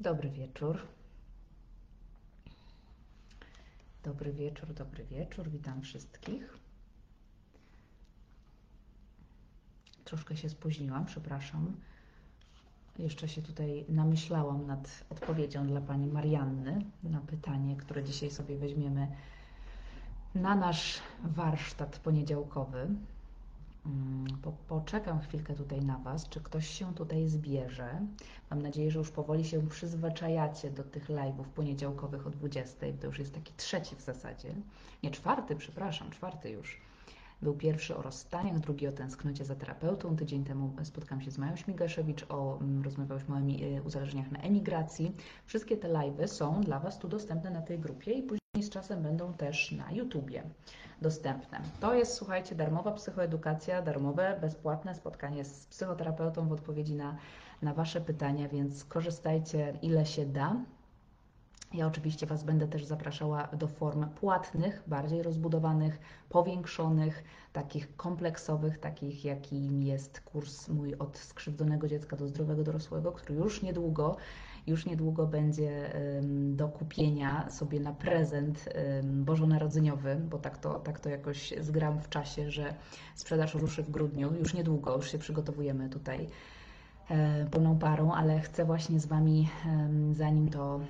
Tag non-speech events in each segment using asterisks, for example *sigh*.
Dobry wieczór. Dobry wieczór, dobry wieczór. Witam wszystkich. Troszkę się spóźniłam, przepraszam. Jeszcze się tutaj namyślałam nad odpowiedzią dla pani Marianny na pytanie, które dzisiaj sobie weźmiemy na nasz warsztat poniedziałkowy. Mm, Po, poczekam chwilkę tutaj na Was, czy ktoś się tutaj zbierze. Mam nadzieję, że już powoli się przyzwyczajacie do tych live'ów poniedziałkowych o 20. To już jest taki trzeci w zasadzie. Nie, czwarty, przepraszam, czwarty już. Był pierwszy o rozstaniach, drugi o tęsknocie za terapeutą. Tydzień temu spotkałam się z Mają Śmigaszewicz, o, mm, rozmawiałyśmy o uzależnieniach na emigracji. Wszystkie te live'y są dla Was tu dostępne na tej grupie i później z czasem będą też na YouTubie dostępne. To jest, słuchajcie, darmowa psychoedukacja, darmowe, bezpłatne spotkanie z psychoterapeutą w odpowiedzi na, na Wasze pytania, więc korzystajcie ile się da. Ja oczywiście Was będę też zapraszała do form płatnych, bardziej rozbudowanych, powiększonych, takich kompleksowych, takich jakim jest kurs mój od skrzywdzonego dziecka do zdrowego dorosłego, który już niedługo, już niedługo będzie do kupienia sobie na prezent bożonarodzeniowy, bo tak to, tak to jakoś zgram w czasie, że sprzedaż ruszy w grudniu, już niedługo, już się przygotowujemy tutaj e, pełną parą, ale chcę właśnie z Wami, zanim to,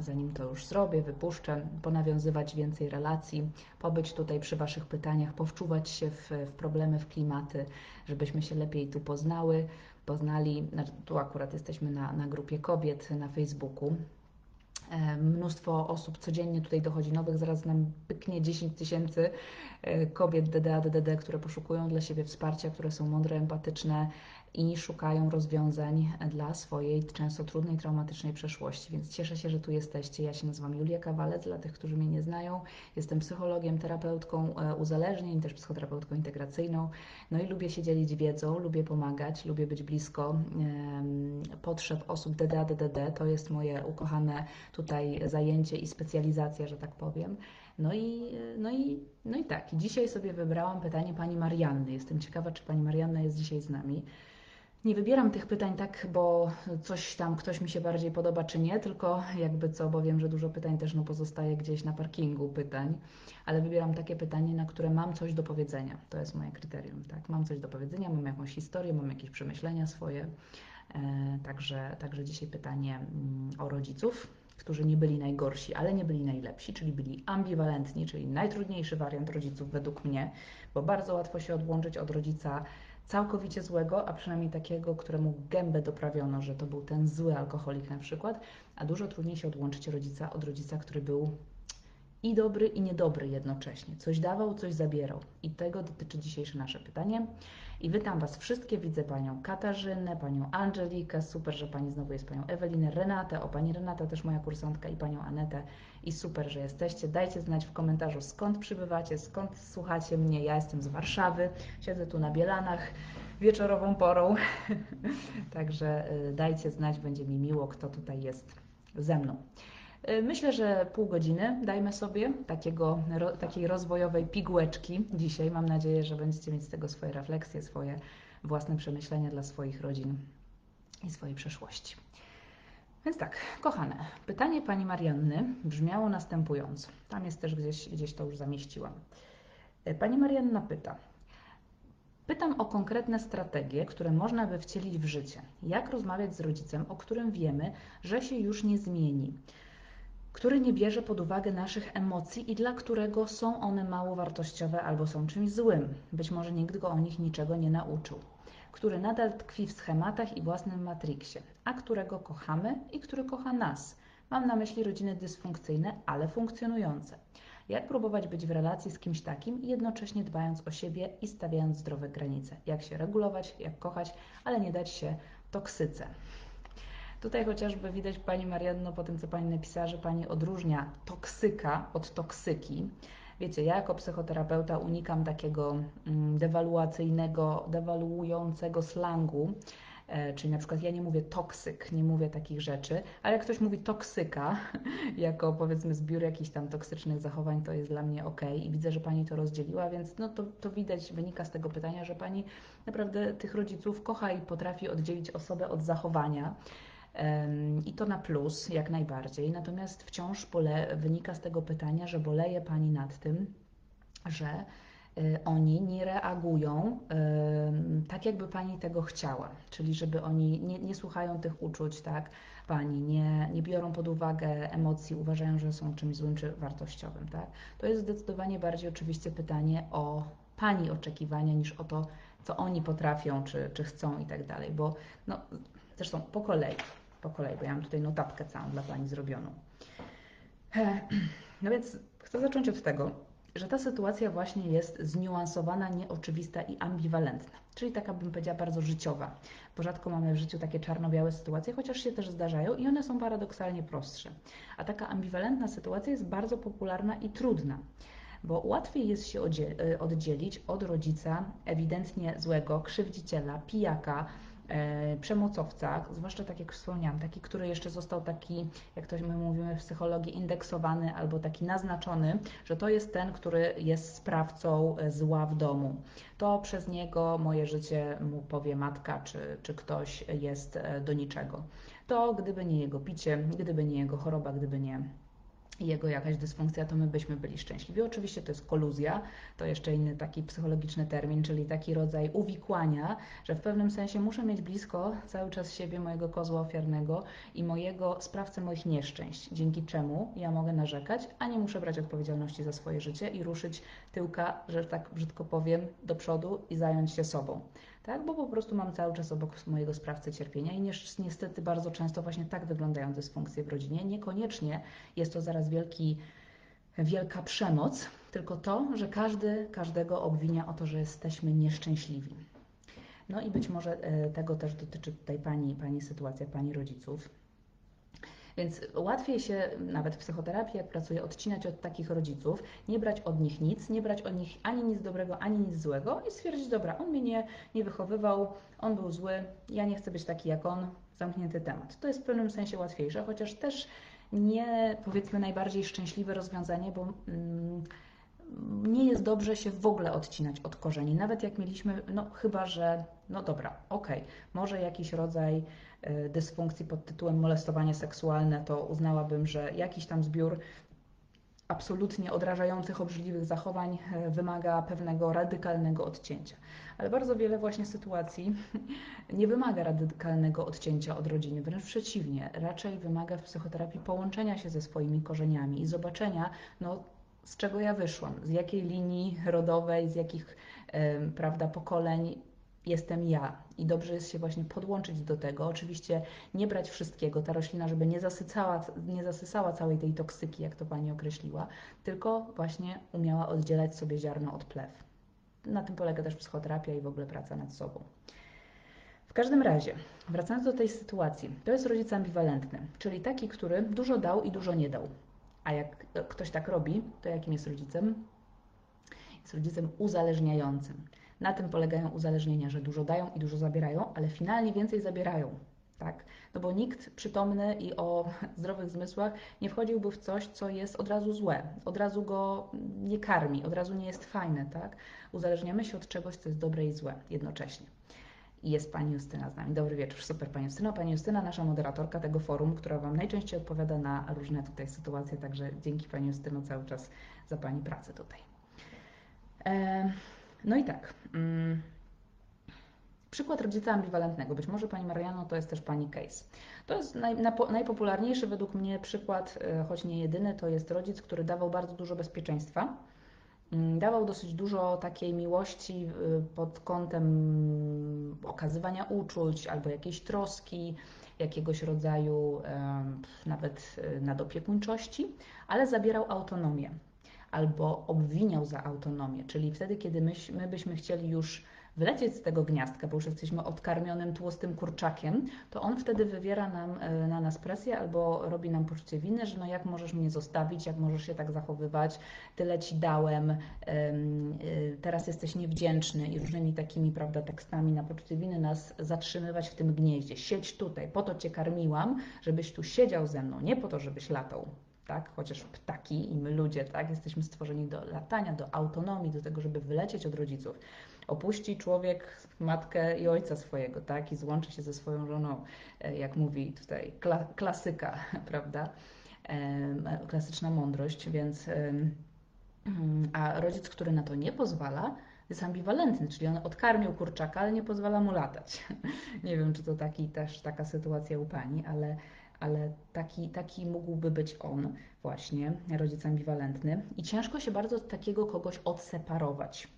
zanim to już zrobię, wypuszczę, ponawiązywać więcej relacji, pobyć tutaj przy Waszych pytaniach, powczuwać się w, w problemy, w klimaty, żebyśmy się lepiej tu poznały, poznali. Znaczy, tu akurat jesteśmy na, na grupie kobiet na Facebooku. E, Mnóstwo osób codziennie tutaj dochodzi nowych, zaraz nam pyknie 10 tysięcy e, kobiet DDA, DDD, które poszukują dla siebie wsparcia, które są mądre, empatyczne i szukają rozwiązań dla swojej często trudnej, traumatycznej przeszłości. Więc cieszę się, że tu jesteście. Ja się nazywam Julia Kawalec, dla tych, którzy mnie nie znają. Jestem psychologiem, terapeutką e, uzależnień, też psychoterapeutką integracyjną. No i lubię się dzielić wiedzą, lubię pomagać, lubię być blisko potrzeb osób DDA, DDD. To jest moje ukochane tutaj zajęcie i specjalizacja, że tak powiem. No i, no i, no i tak, dzisiaj sobie wybrałam pytanie pani Marianny. Jestem ciekawa, czy pani Marianna jest dzisiaj z nami. Nie wybieram tych pytań tak, bo coś tam ktoś mi się bardziej podoba, czy nie, tylko jakby co, bo wiem, że dużo pytań też no, pozostaje gdzieś na parkingu pytań, ale wybieram takie pytanie, na które mam coś do powiedzenia. To jest moje kryterium, tak? Mam coś do powiedzenia, mam jakąś historię, mam jakieś przemyślenia swoje. E, także, także dzisiaj pytanie mm, o rodziców, którzy nie byli najgorsi, ale nie byli najlepsi, czyli byli ambiwalentni, czyli najtrudniejszy wariant rodziców według mnie, bo bardzo łatwo się odłączyć od rodzica całkowicie złego, a przynajmniej takiego, któremu gębę doprawiono, że to był ten zły alkoholik na przykład, a dużo trudniej się odłączyć rodzica od rodzica, który był i dobry, i niedobry jednocześnie. Coś dawał, coś zabierał. I tego dotyczy dzisiejsze nasze pytanie. I witam Was wszystkie. Widzę Panią Katarzynę, Panią Angelikę. Super, że Pani znowu jest Panią Ewelinę, Renatę. O, Pani Renata też moja kursantka i Panią Anetę. I super, że jesteście. Dajcie znać w komentarzu, skąd przybywacie, skąd słuchacie mnie. Ja jestem z Warszawy. Siedzę tu na Bielanach wieczorową porą. *laughs* Także y, dajcie znać, będzie mi miło, kto tutaj jest ze mną. Y, Myślę, że pół godziny dajmy sobie takiego, takiej rozwojowej pigułeczki dzisiaj. Mam nadzieję, że będziecie mieć z tego swoje refleksje, swoje własne przemyślenia dla swoich rodzin i swojej przeszłości. Więc tak, kochane, pytanie pani Marianny brzmiało następująco. Tam jest też gdzieś, gdzieś to już zamieściłam. Y, Pani Marianna pyta. Pytam o konkretne strategie, które można by wcielić w życie. Jak rozmawiać z rodzicem, o którym wiemy, że się już nie zmieni? Który nie bierze pod uwagę naszych emocji i dla którego są one mało wartościowe albo są czymś złym. Być może nikt go o nich niczego nie nauczył. Który nadal tkwi w schematach i własnym matriksie, a którego kochamy i który kocha nas. Mam na myśli rodziny dysfunkcyjne, ale funkcjonujące. Jak próbować być w relacji z kimś takim, jednocześnie dbając o siebie i stawiając zdrowe granice? Jak się regulować, jak kochać, ale nie dać się toksyce. Tutaj chociażby widać Pani Marianno po tym, co Pani napisała, że Pani odróżnia toksyka od toksyki. Wiecie, ja jako psychoterapeuta unikam takiego mm, dewaluacyjnego, dewaluującego slangu, e, czyli na przykład ja nie mówię toksyk, nie mówię takich rzeczy, ale jak ktoś mówi toksyka, *laughs* jako powiedzmy zbiór jakichś tam toksycznych zachowań, to jest dla mnie ok i widzę, że Pani to rozdzieliła, więc no to, to widać, wynika z tego pytania, że Pani naprawdę tych rodziców kocha i potrafi oddzielić osobę od zachowania. I to na plus, jak najbardziej. Natomiast wciąż bole, wynika z tego pytania, że boleje Pani nad tym, że y, oni nie reagują tak, jakby Pani tego chciała, czyli żeby oni nie, nie słuchają tych uczuć, tak, Pani, nie, nie biorą pod uwagę emocji, uważają, że są czymś złym czy wartościowym, tak. To jest zdecydowanie bardziej oczywiście pytanie o Pani oczekiwania niż o to, co oni potrafią, czy, czy chcą i tak dalej, bo no, zresztą po kolei, po kolei, bo ja mam tutaj notatkę całą dla Pani zrobioną. *clears throat* No więc chcę zacząć od tego, że ta sytuacja właśnie jest zniuansowana, nieoczywista i ambiwalentna, czyli taka bym powiedziała bardzo życiowa, bo rzadko mamy w życiu takie czarno-białe sytuacje, chociaż się też zdarzają i one są paradoksalnie prostsze. A taka ambiwalentna sytuacja jest bardzo popularna i trudna bo łatwiej jest się y, oddzielić od rodzica ewidentnie złego, krzywdziciela, pijaka, e, przemocowca, zwłaszcza tak jak wspomniałam, taki, który jeszcze został taki, jak to my mówimy w psychologii, indeksowany albo taki naznaczony, że to jest ten, który jest sprawcą e, zła w domu. To przez niego moje życie mu powie matka, czy, czy ktoś jest e, do niczego. To gdyby nie jego picie, gdyby nie jego choroba, gdyby nie jego jakaś dysfunkcja, to my byśmy byli szczęśliwi. Oczywiście to jest koluzja, to jeszcze inny taki psychologiczny termin, czyli taki rodzaj uwikłania, że w pewnym sensie muszę mieć blisko cały czas siebie, mojego kozła ofiarnego i mojego sprawcę moich nieszczęść, dzięki czemu ja mogę narzekać, a nie muszę brać odpowiedzialności za swoje życie i ruszyć tyłka, że tak brzydko powiem, do przodu i zająć się sobą tak? bo po prostu mam cały czas obok mojego sprawcy cierpienia i niestety bardzo często właśnie tak wyglądają dysfunkcje w rodzinie. Niekoniecznie jest to zaraz wielki, wielka przemoc, tylko to, że każdy każdego obwinia o to, że jesteśmy nieszczęśliwi. No i być może e, tego też dotyczy tutaj Pani, pani sytuacja, Pani rodziców. Więc łatwiej się nawet w psychoterapii, jak pracuję, odcinać od takich rodziców, nie brać od nich nic, nie brać od nich ani nic dobrego, ani nic złego i stwierdzić, dobra, on mnie nie, nie wychowywał, on był zły, ja nie chcę być taki jak on, zamknięty temat. To jest w pewnym sensie łatwiejsze, chociaż też nie powiedzmy najbardziej szczęśliwe rozwiązanie, bo. Mm, nie jest dobrze się w ogóle odcinać od korzeni. Nawet jak mieliśmy, no chyba, że, no dobra, okej, okay, może jakiś rodzaj y, dysfunkcji pod tytułem molestowanie seksualne, to uznałabym, że jakiś tam zbiór absolutnie odrażających, obrzydliwych zachowań y, wymaga pewnego radykalnego odcięcia. Ale bardzo wiele właśnie sytuacji *laughs* nie wymaga radykalnego odcięcia od rodziny, wręcz przeciwnie, raczej wymaga w psychoterapii połączenia się ze swoimi korzeniami i zobaczenia, no z czego ja wyszłam, z jakiej linii rodowej, z jakich prawda, pokoleń jestem ja. I dobrze jest się właśnie podłączyć do tego. Oczywiście nie brać wszystkiego, ta roślina, żeby nie, zasycała, nie zasysała całej tej toksyki, jak to Pani określiła, tylko właśnie umiała oddzielać sobie ziarno od plew. Na tym polega też psychoterapia i w ogóle praca nad sobą. W każdym razie, wracając do tej sytuacji, to jest rodzic ambiwalentny, czyli taki, który dużo dał i dużo nie dał. A jak ktoś tak robi, to jakim jest rodzicem? Jest rodzicem uzależniającym. Na tym polegają uzależnienia, że dużo dają i dużo zabierają, ale finalnie więcej zabierają. Tak? No bo nikt przytomny i o *laughs* zdrowych zmysłach nie wchodziłby w coś, co jest od razu złe, od razu go nie karmi, od razu nie jest fajne. Tak? Uzależniamy się od czegoś, co jest dobre i złe jednocześnie. I jest Pani Justyna z nami. Dobry wieczór, super Pani Justyna. Pani Justyna, nasza moderatorka tego forum, która Wam najczęściej odpowiada na różne tutaj sytuacje, także dzięki Pani Justyno cały czas za Pani pracę tutaj. No i tak. Mm, przykład rodzica ambiwalentnego. Być może Pani Mariano to jest też Pani case. To jest naj, najpopularniejszy według mnie przykład, e, choć nie jedyny, to jest rodzic, który dawał bardzo dużo bezpieczeństwa dawał dosyć dużo takiej miłości y, pod kątem okazywania uczuć albo jakiejś troski, jakiegoś rodzaju nawet y, nadopiekuńczości, ale zabierał autonomię albo obwiniał za autonomię, czyli wtedy, kiedy my, my byśmy chcieli już wlecieć z tego gniazdka, bo już jesteśmy odkarmionym tłustym kurczakiem, to on wtedy wywiera nam, e, na nas presję albo robi nam poczucie winy, że no jak możesz mnie zostawić, jak możesz się tak zachowywać, tyle ci dałem, e, teraz jesteś niewdzięczny i różnymi takimi, prawda, tekstami na poczucie winy nas zatrzymywać w tym gnieździe. Siedź tutaj, po to cię karmiłam, żebyś tu siedział ze mną, nie po to, żebyś latał tak? Chociaż ptaki i my ludzie, tak? Jesteśmy stworzeni do latania, do autonomii, do tego, żeby wylecieć od rodziców. Opuści człowiek matkę i ojca swojego, tak? I złączy się ze swoją żoną, e, jak mówi tutaj kla klasyka, *laughs* prawda? Klasyczna mądrość, więc a rodzic, który na to nie pozwala, jest ambiwalentny, czyli on odkarmił kurczaka, ale nie pozwala mu latać. *laughs* nie wiem, czy to taki, też taka sytuacja u Pani, ale, ale taki, taki mógłby być on właśnie, rodzic ambiwalentny. I ciężko się bardzo od takiego kogoś odseparować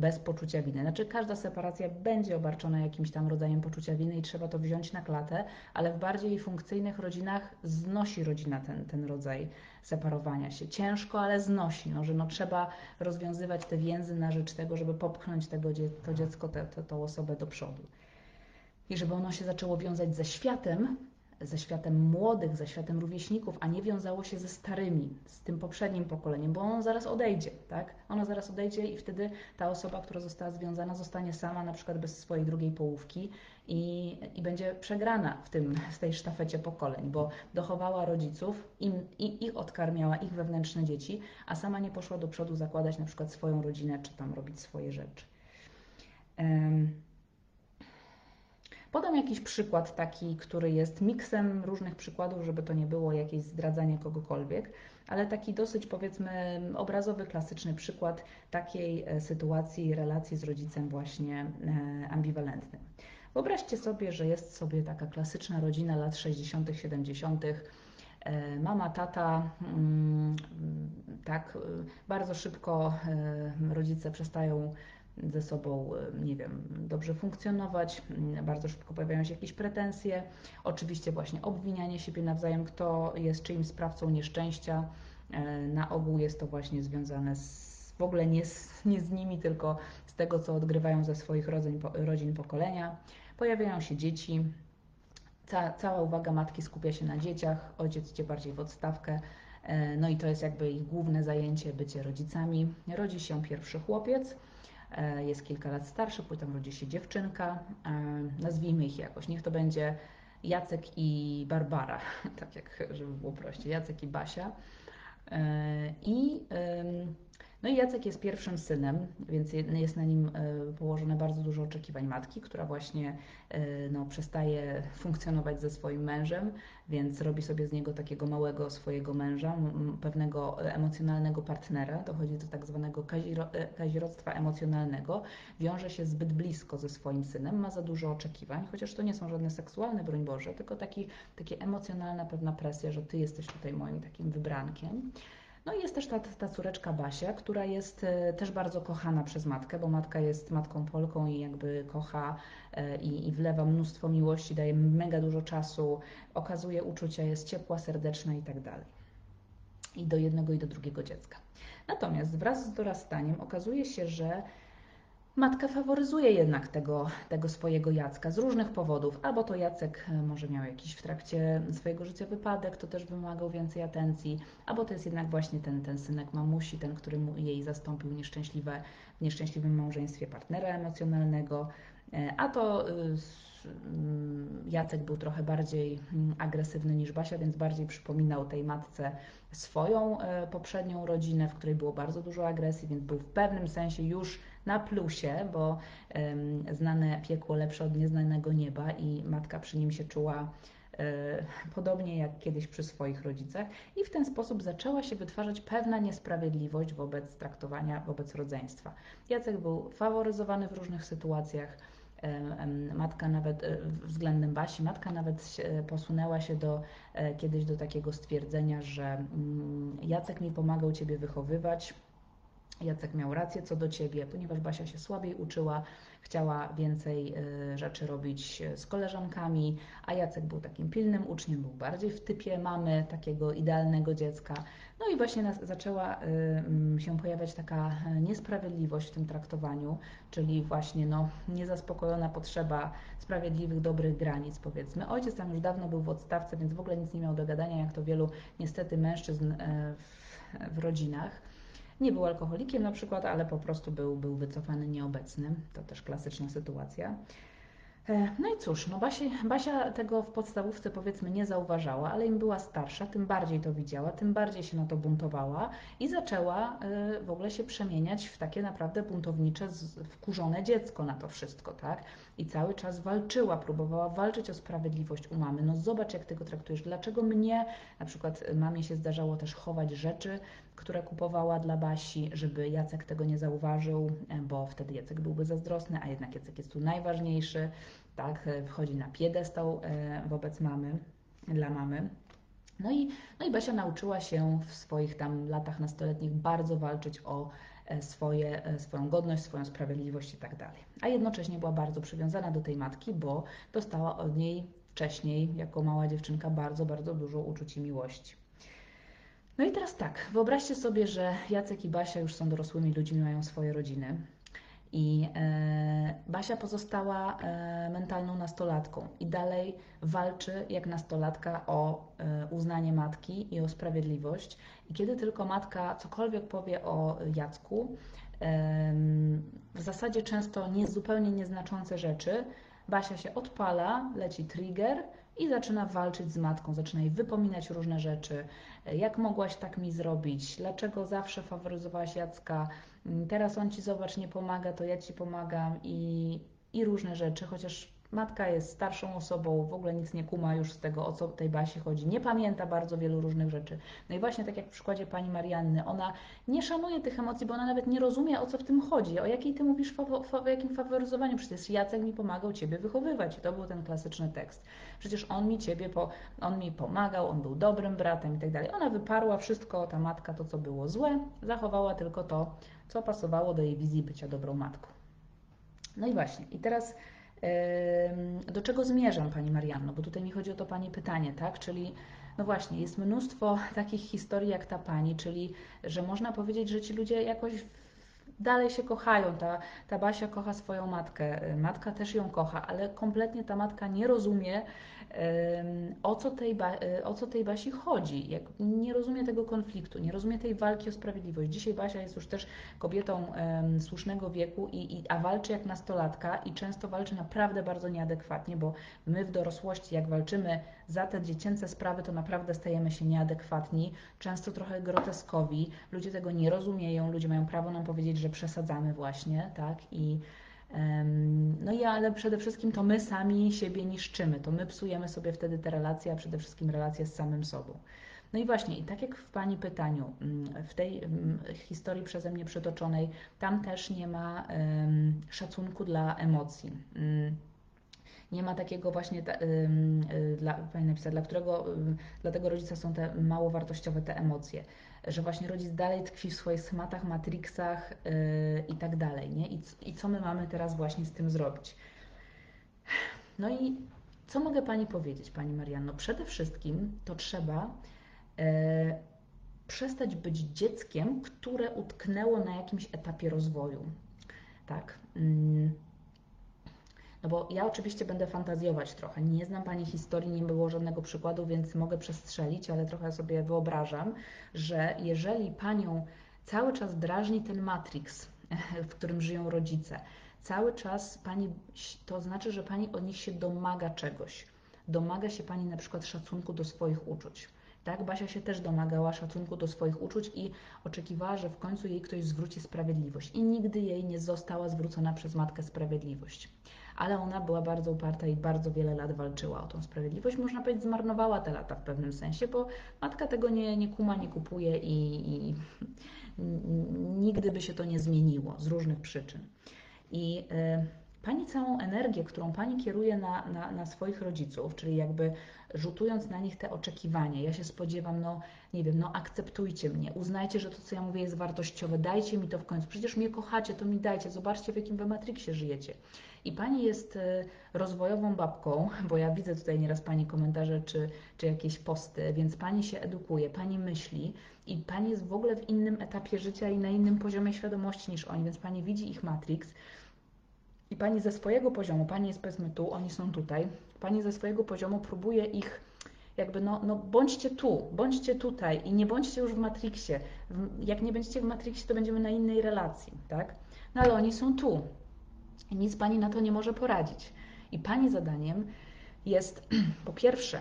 bez poczucia winy. Znaczy, każda separacja będzie obarczona jakimś tam rodzajem poczucia winy i trzeba to wziąć na klatę, ale w bardziej funkcyjnych rodzinach znosi rodzina ten, ten rodzaj separowania się. Ciężko, ale znosi, no, że no, trzeba rozwiązywać te więzy na rzecz tego, żeby popchnąć tego, to dziecko, tę osobę do przodu. I żeby ono się zaczęło wiązać ze światem, ze światem młodych, ze światem rówieśników, a nie wiązało się ze starymi, z tym poprzednim pokoleniem, bo ono zaraz odejdzie, tak? Ono zaraz odejdzie i wtedy ta osoba, która została związana, zostanie sama na przykład bez swojej drugiej połówki i, i będzie przegrana w, tym, w tej sztafecie pokoleń, bo dochowała rodziców, im, i, ich odkarmiała, ich wewnętrzne dzieci, a sama nie poszła do przodu zakładać na przykład swoją rodzinę, czy tam robić swoje rzeczy. Um, Podam jakiś przykład taki, który jest miksem różnych przykładów, żeby to nie było jakieś zdradzanie kogokolwiek, ale taki dosyć powiedzmy obrazowy, klasyczny przykład takiej e, sytuacji, relacji z rodzicem właśnie e, ambiwalentnym. Wyobraźcie sobie, że jest sobie taka klasyczna rodzina lat 60., 70., e, mama, tata, mm, tak, bardzo szybko rodzice przestają ze sobą, e, nie wiem, dobrze funkcjonować, mm, bardzo szybko pojawiają się jakieś pretensje, oczywiście właśnie obwinianie siebie nawzajem, kto jest czyimś sprawcą nieszczęścia. E, na ogół jest to właśnie związane z, w ogóle nie z, nie z nimi, tylko z tego, co odgrywają ze swoich rodzin, rodzin pokolenia. Pojawiają się dzieci, Ca, cała uwaga matki skupia się na dzieciach, ojciec idzie bardziej w odstawkę, e, no i to jest jakby ich główne zajęcie, bycie rodzicami. Rodzi się pierwszy chłopiec, jest kilka lat starszy, potem rodzi się dziewczynka, e, nazwijmy ich jakoś, niech to będzie Jacek i Barbara, *laughs* tak jak żeby było prościej, Jacek i Basia. E, I no i Jacek jest pierwszym synem, więc jest na nim e, położone bardzo dużo oczekiwań matki, która właśnie e, no, przestaje funkcjonować ze swoim mężem, więc robi sobie z niego takiego małego swojego męża, pewnego emocjonalnego partnera. Dochodzi do tak zwanego e, kazirodztwa emocjonalnego. Wiąże się zbyt blisko ze swoim synem, ma za dużo oczekiwań, chociaż to nie są żadne seksualne, broń Boże, tylko taki, takie emocjonalna pewna presja, że ty jesteś tutaj moim takim wybrankiem. No i jest też ta, ta córeczka Basia, która jest e, też bardzo kochana przez matkę, bo matka jest matką Polką i jakby kocha e, i, i wlewa mnóstwo miłości, daje mega dużo czasu, okazuje uczucia, jest ciepła, serdeczna i tak dalej. I do jednego i do drugiego dziecka. Natomiast wraz z dorastaniem okazuje się, że Matka faworyzuje jednak tego, tego swojego Jacka z różnych powodów. Albo to Jacek e, może miał jakiś w trakcie swojego życia wypadek, to też wymagał więcej atencji, albo to jest jednak właśnie ten, ten synek mamusi, ten, który jej zastąpił nieszczęśliwe, w nieszczęśliwym małżeństwie partnera emocjonalnego. E, a to y, mm, Jacek był trochę bardziej mm, agresywny niż Basia, więc bardziej przypominał tej matce swoją e, poprzednią rodzinę, w której było bardzo dużo agresji, więc był w pewnym sensie już na plusie, bo znane piekło lepsze od nieznanego nieba i matka przy nim się czuła e, podobnie jak kiedyś przy swoich rodzicach, i w ten sposób zaczęła się wytwarzać pewna niesprawiedliwość wobec traktowania, wobec rodzeństwa. Jacek był faworyzowany w różnych sytuacjach. Matka nawet e, względem Basi, matka nawet posunęła się do, e, kiedyś do takiego stwierdzenia, że mm, Jacek mi pomagał Ciebie wychowywać, Jacek miał rację co do ciebie, ponieważ Basia się słabiej uczyła, chciała więcej y, rzeczy robić z koleżankami, a Jacek był takim pilnym uczniem, był bardziej w typie mamy, takiego idealnego dziecka. No i właśnie zaczęła y, mm, się pojawiać taka niesprawiedliwość w tym traktowaniu, czyli właśnie no, niezaspokojona potrzeba sprawiedliwych, dobrych granic, powiedzmy. Ojciec tam już dawno był w odstawce, więc w ogóle nic nie miał do gadania, jak to wielu niestety mężczyzn y, w, w rodzinach. Nie był alkoholikiem na przykład, ale po prostu był, był wycofany, nieobecny. To też klasyczna sytuacja. E, no i cóż, no Basi, Basia tego w podstawówce powiedzmy nie zauważała, ale im była starsza, tym bardziej to widziała, tym bardziej się na to buntowała i zaczęła e, w ogóle się przemieniać w takie naprawdę buntownicze, wkurzone dziecko na to wszystko, tak? I cały czas walczyła, próbowała walczyć o sprawiedliwość u mamy. No zobacz, jak ty go traktujesz. Dlaczego mnie, na przykład mamie się zdarzało też chować rzeczy, które kupowała dla Basi, żeby Jacek tego nie zauważył, e, bo wtedy Jacek byłby zazdrosny, a jednak Jacek jest tu najważniejszy tak, e, wchodzi na piedestał e, wobec mamy, dla mamy. No i, no i Basia nauczyła się w swoich tam latach nastoletnich bardzo walczyć o swoje, swoją godność, swoją sprawiedliwość i tak dalej. A jednocześnie była bardzo przywiązana do tej matki, bo dostała od niej wcześniej, jako mała dziewczynka, bardzo, bardzo dużo uczuć i miłości. No i teraz tak, wyobraźcie sobie, że Jacek i Basia już są dorosłymi ludźmi, mają swoje rodziny. I e, Basia pozostała e, mentalną nastolatką i dalej walczy jak nastolatka o e, uznanie matki i o sprawiedliwość. I kiedy tylko matka cokolwiek powie o Jacku, w zasadzie często nie, zupełnie nieznaczące rzeczy, Basia się odpala, leci trigger i zaczyna walczyć z matką, zaczyna jej wypominać różne rzeczy. Jak mogłaś tak mi zrobić? Dlaczego zawsze faworyzowałaś Jacka? Teraz on ci, zobacz, nie pomaga, to ja ci pomagam i, i różne rzeczy, chociaż Matka jest starszą osobą, w ogóle nic nie kuma już z tego, o co tej Basi chodzi. Nie pamięta bardzo wielu różnych rzeczy. No i właśnie tak jak w przykładzie pani Marianny, ona nie szanuje tych emocji, bo ona nawet nie rozumie, o co w tym chodzi, o jakiej ty mówisz, o jakim faworyzowaniu. Przecież Jacek mi pomagał ciebie wychowywać. I to był ten klasyczny tekst. Przecież on mi ciebie, po, on mi pomagał, on był dobrym bratem i tak dalej. Ona wyparła wszystko, ta matka, to co było złe, zachowała tylko to, co pasowało do jej wizji bycia dobrą matką. No i właśnie, i teraz do czego zmierzam, Pani Marianno? Bo tutaj mi chodzi o to Pani pytanie, tak? Czyli no właśnie, jest mnóstwo *laughs* takich historii jak ta Pani, czyli że można powiedzieć, że ci ludzie jakoś dalej się kochają. Ta, ta Basia kocha swoją matkę, matka też ją kocha, ale kompletnie ta matka nie rozumie, o co, tej e, o co tej Basi chodzi. Jak nie rozumie tego konfliktu, nie rozumie tej walki o sprawiedliwość. Dzisiaj Basia jest już też kobietą um, słusznego wieku, i, i, a walczy jak nastolatka i często walczy naprawdę bardzo nieadekwatnie, bo my w dorosłości, jak walczymy za te dziecięce sprawy, to naprawdę stajemy się nieadekwatni, często trochę groteskowi. Ludzie tego nie rozumieją, ludzie mają prawo nam powiedzieć, że przesadzamy właśnie, tak? I no i ale przede wszystkim to my sami siebie niszczymy, to my psujemy sobie wtedy te relacje, a przede wszystkim relacje z samym sobą. No i właśnie, i tak jak w Pani pytaniu, mm, w tej mm, historii przeze mnie przytoczonej, tam też nie ma szacunku dla emocji. Um, nie ma takiego właśnie, um, dla, Pani napisała, dla którego, dla tego rodzica są te mało wartościowe te emocje że właśnie rodzic dalej tkwi w swoich schmatach, matrixach yy, i tak dalej, nie? I, I co my mamy teraz właśnie z tym zrobić? No i co mogę Pani powiedzieć, Pani Marianno? Przede wszystkim to trzeba yy, przestać być dzieckiem, które utknęło na jakimś etapie rozwoju, tak? Yy no bo ja oczywiście będę fantazjować trochę. Nie znam Pani historii, nie było żadnego przykładu, więc mogę przestrzelić, ale trochę sobie wyobrażam, że jeżeli Panią cały czas drażni ten matrix, *laughs* w którym żyją rodzice, cały czas Pani, to znaczy, że Pani od nich się domaga czegoś. Domaga się Pani na przykład szacunku do swoich uczuć. Tak, Basia się też domagała szacunku do swoich uczuć i oczekiwała, że w końcu jej ktoś zwróci sprawiedliwość. I nigdy jej nie została zwrócona przez matkę sprawiedliwość ale ona była bardzo uparta i bardzo wiele lat walczyła o tą sprawiedliwość. Można powiedzieć, zmarnowała te lata w pewnym sensie, bo matka tego nie, nie kuma, nie kupuje i, i nigdy by się to nie zmieniło z różnych przyczyn. I y, Pani całą energię, którą Pani kieruje na, na, na, swoich rodziców, czyli jakby rzutując na nich te oczekiwania, ja się spodziewam, no nie wiem, no akceptujcie mnie, uznajcie, że to, co ja mówię, jest wartościowe, dajcie mi to w końcu, przecież mnie kochacie, to mi dajcie, zobaczcie, w jakim wy Matrixie żyjecie. I Pani jest e, rozwojową babką, *laughs* bo ja widzę tutaj nieraz Pani komentarze czy, czy jakieś posty, więc Pani się edukuje, Pani myśli i Pani jest w ogóle w innym etapie życia i na innym poziomie świadomości niż oni, więc Pani widzi ich Matrix i Pani ze swojego poziomu, Pani jest powiedzmy tu, oni są tutaj, Pani ze swojego poziomu próbuje ich jakby no, no bądźcie tu, bądźcie tutaj i nie bądźcie już w Matrixie. Jak nie będziecie w Matrixie, to będziemy na innej relacji, tak? No ale oni są tu. Nic Pani na to nie może poradzić. I Pani zadaniem jest *clears throat* po pierwsze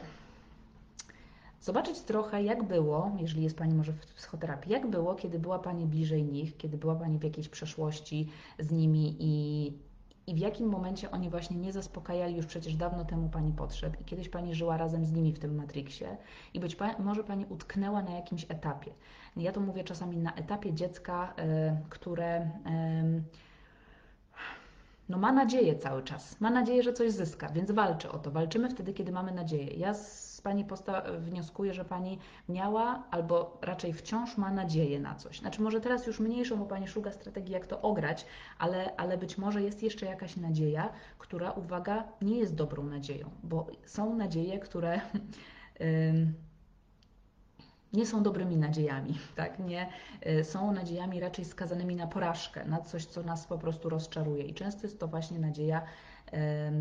zobaczyć trochę, jak było, jeżeli jest Pani może w psychoterapii, jak było, kiedy była Pani bliżej nich, kiedy była Pani w jakiejś przeszłości z nimi i, i w jakim momencie oni właśnie nie zaspokajali już przecież dawno temu Pani potrzeb i kiedyś Pani żyła razem z nimi w tym Matrixie i być może Pani utknęła na jakimś etapie. Ja to mówię czasami na etapie dziecka, y, które... Y, no ma nadzieję cały czas, ma nadzieję, że coś zyska, więc walczy o to. Walczymy wtedy, kiedy mamy nadzieję. Ja z Pani posta wnioskuję, że Pani miała albo raczej wciąż ma nadzieję na coś. Znaczy może teraz już mniejszą, bo Pani szuka strategii, jak to ograć, ale, ale być może jest jeszcze jakaś nadzieja, która, uwaga, nie jest dobrą nadzieją, bo są nadzieje, które... *laughs* Nie są dobrymi nadziejami, *laughs* tak? Nie y, są nadziejami raczej skazanymi na porażkę, na coś, co nas po prostu rozczaruje. I często jest to właśnie nadzieja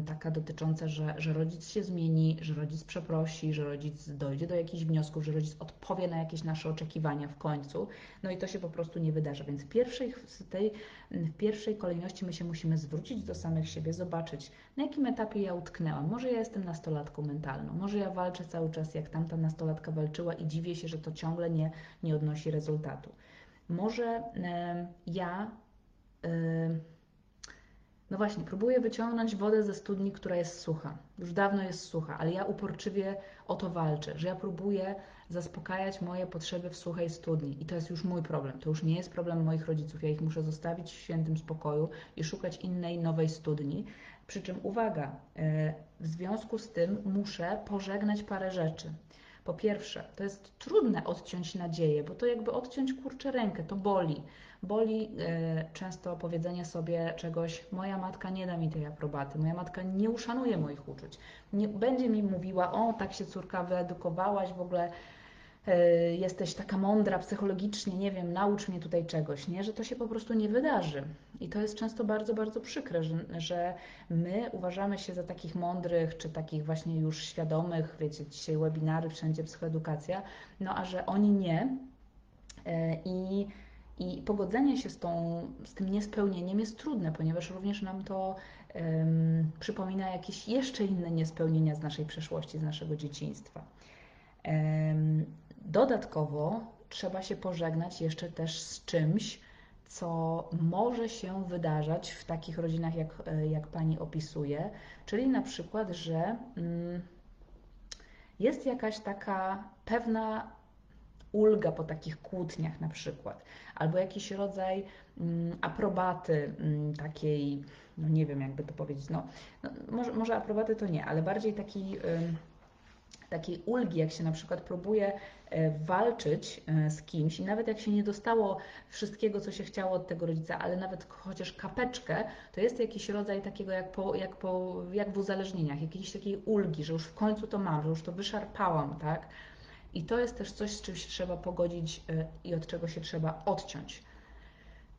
taka dotycząca, że, że rodzic się zmieni, że rodzic przeprosi, że rodzic dojdzie do jakichś wniosków, że rodzic odpowie na jakieś nasze oczekiwania w końcu. No i to się po prostu nie wydarza. Więc w pierwszej, w tej, w pierwszej kolejności my się musimy zwrócić do samych siebie, zobaczyć, na jakim etapie ja utknęłam. Może ja jestem nastolatką mentalną, może ja walczę cały czas, jak tamta nastolatka walczyła i dziwię się, że to ciągle nie, nie odnosi rezultatu. Może ja. No właśnie, próbuję wyciągnąć wodę ze studni, która jest sucha. Już dawno jest sucha, ale ja uporczywie o to walczę, że ja próbuję zaspokajać moje potrzeby w suchej studni. I to jest już mój problem. To już nie jest problem moich rodziców. Ja ich muszę zostawić w świętym spokoju i szukać innej, nowej studni. Przy czym uwaga, e, w związku z tym muszę pożegnać parę rzeczy. Po pierwsze, to jest trudne odciąć nadzieję, bo to jakby odciąć kurczę rękę, to boli. Boli e, często powiedzenie sobie czegoś, moja matka nie da mi tej aprobaty, moja matka nie uszanuje moich uczuć. Nie będzie mi mówiła, o tak się córka wyedukowałaś, w ogóle e, jesteś taka mądra psychologicznie, nie wiem, naucz mnie tutaj czegoś, nie? Że to się po prostu nie wydarzy. I to jest często bardzo, bardzo przykre, że, że my uważamy się za takich mądrych, czy takich właśnie już świadomych, wiecie, dzisiaj webinary, wszędzie psychoedukacja, no a że oni nie. E, I i pogodzenie się z, tą, z tym niespełnieniem jest trudne, ponieważ również nam to um, przypomina jakieś jeszcze inne niespełnienia z naszej przeszłości, z naszego dzieciństwa. Um, dodatkowo trzeba się pożegnać jeszcze też z czymś, co może się wydarzać w takich rodzinach, jak, jak Pani opisuje, czyli na przykład, że um, jest jakaś taka pewna ulga po takich kłótniach na przykład, albo jakiś rodzaj mm, aprobaty mm, takiej, no nie wiem jakby to powiedzieć, no, no może, może aprobaty to nie, ale bardziej taki, takiej ulgi, jak się na przykład próbuje e, walczyć e, z kimś i nawet jak się nie dostało wszystkiego, co się chciało od tego rodzica, ale nawet chociaż kapeczkę, to jest jakiś rodzaj takiego jak, po, jak, po, jak w uzależnieniach, jakiejś takiej ulgi, że już w końcu to mam, że już to wyszarpałam, tak? I to jest też coś, z czym się trzeba pogodzić y, i od czego się trzeba odciąć.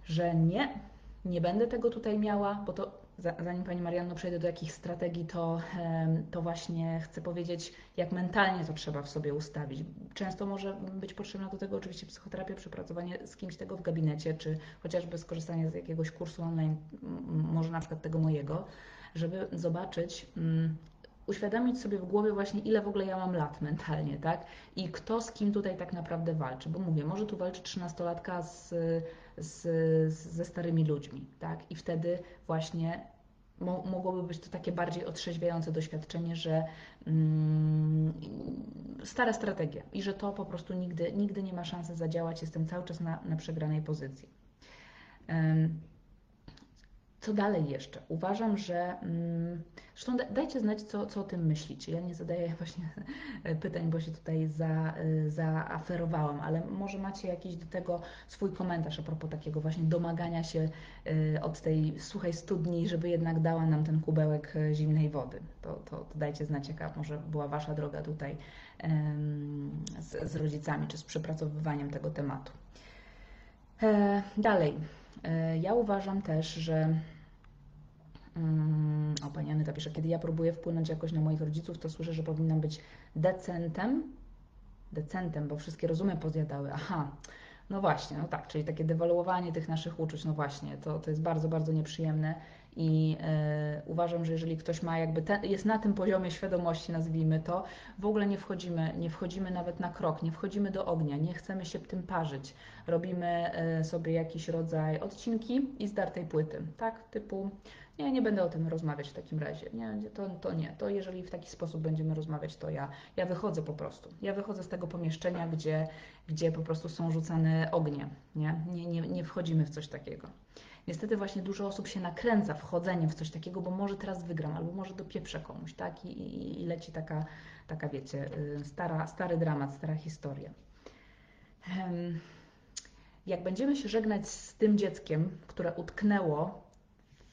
Że nie, nie będę tego tutaj miała, bo to zanim Pani Marianno przejdę do jakich strategii, to, to właśnie chcę powiedzieć, jak mentalnie to trzeba w sobie ustawić. Często może być potrzebna do tego oczywiście psychoterapia, przepracowanie z kimś tego w gabinecie, czy chociażby skorzystanie z jakiegoś kursu online, może na przykład tego mojego, żeby zobaczyć, mm, uświadomić sobie w głowie właśnie, ile w ogóle ja mam lat mentalnie, tak? I kto z kim tutaj tak naprawdę walczy. Bo mówię, może tu walczy trzynastolatka z, z, ze starymi ludźmi, tak? I wtedy właśnie mo, mogłoby być to takie bardziej otrzeźwiające doświadczenie, że mm, stara strategia i że to po prostu nigdy, nigdy nie ma szansy zadziałać, jestem cały czas na, na przegranej pozycji. Um, co dalej jeszcze? Uważam, że. Mm, zresztą dajcie znać, co, co o tym myślicie. Ja nie zadaję *laughs* właśnie pytań, bo się tutaj za, y, zaaferowałam, ale może macie jakiś do tego swój komentarz a propos takiego właśnie domagania się y, od tej suchej studni, żeby jednak dała nam ten kubełek zimnej wody. To, to, to dajcie znać, jaka może była Wasza droga tutaj z, z rodzicami, czy z przepracowywaniem tego tematu. E, dalej. E, ja uważam też, że mm, o, pani Anyta pisze, kiedy ja próbuję wpłynąć jakoś na moich rodziców, to słyszę, że powinnam być decentem, decentem, bo wszystkie rozumy pozjadały. Aha, no właśnie, no tak, czyli takie dewaluowanie tych naszych uczuć, no właśnie, to, to jest bardzo, bardzo nieprzyjemne I e, uważam, że jeżeli ktoś ma jakby te, jest na tym poziomie świadomości, nazwijmy to, w ogóle nie wchodzimy, nie wchodzimy nawet na krok, nie wchodzimy do ognia, nie chcemy się tym parzyć. Robimy e, sobie jakiś rodzaj odcinki i zdartej płyty, tak? Typu nie, nie będę o tym rozmawiać w takim razie. Nie, to, to nie. To jeżeli w taki sposób będziemy rozmawiać, to ja, ja wychodzę po prostu. Ja wychodzę z tego pomieszczenia, gdzie, gdzie po prostu są rzucane ognie. Nie? Nie, nie, nie wchodzimy w coś takiego. Niestety właśnie dużo osób się nakręca wchodzeniem w coś takiego, bo może teraz wygram, albo może dopieprzę komuś, tak? I, i, i leci taka, taka, wiecie, y, stara, stary dramat, stara historia. Jak będziemy się żegnać z tym dzieckiem, które utknęło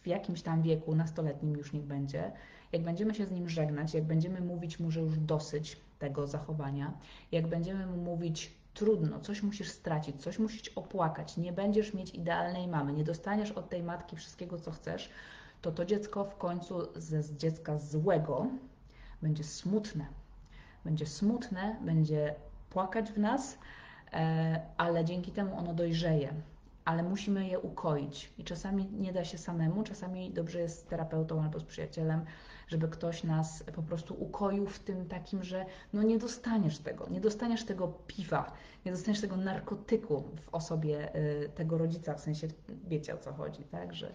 w jakimś tam wieku, nastoletnim już niech będzie, jak będziemy się z nim żegnać, jak będziemy mówić mu, że już dosyć tego zachowania, jak będziemy mu mówić, trudno, coś musisz stracić, coś musisz opłakać, nie będziesz mieć idealnej mamy, nie dostaniesz od tej matki wszystkiego, co chcesz, to to dziecko w końcu ze z dziecka złego będzie smutne. Będzie smutne, będzie płakać w nas, e, ale dzięki temu ono dojrzeje ale musimy je ukoić. I czasami nie da się samemu, czasami dobrze jest z terapeutą albo z przyjacielem, żeby ktoś nas po prostu ukoił w tym takim, że no nie dostaniesz tego, nie dostaniesz tego piwa, nie dostaniesz tego narkotyku w osobie y, tego rodzica, w sensie wiecie o co chodzi, tak? Że,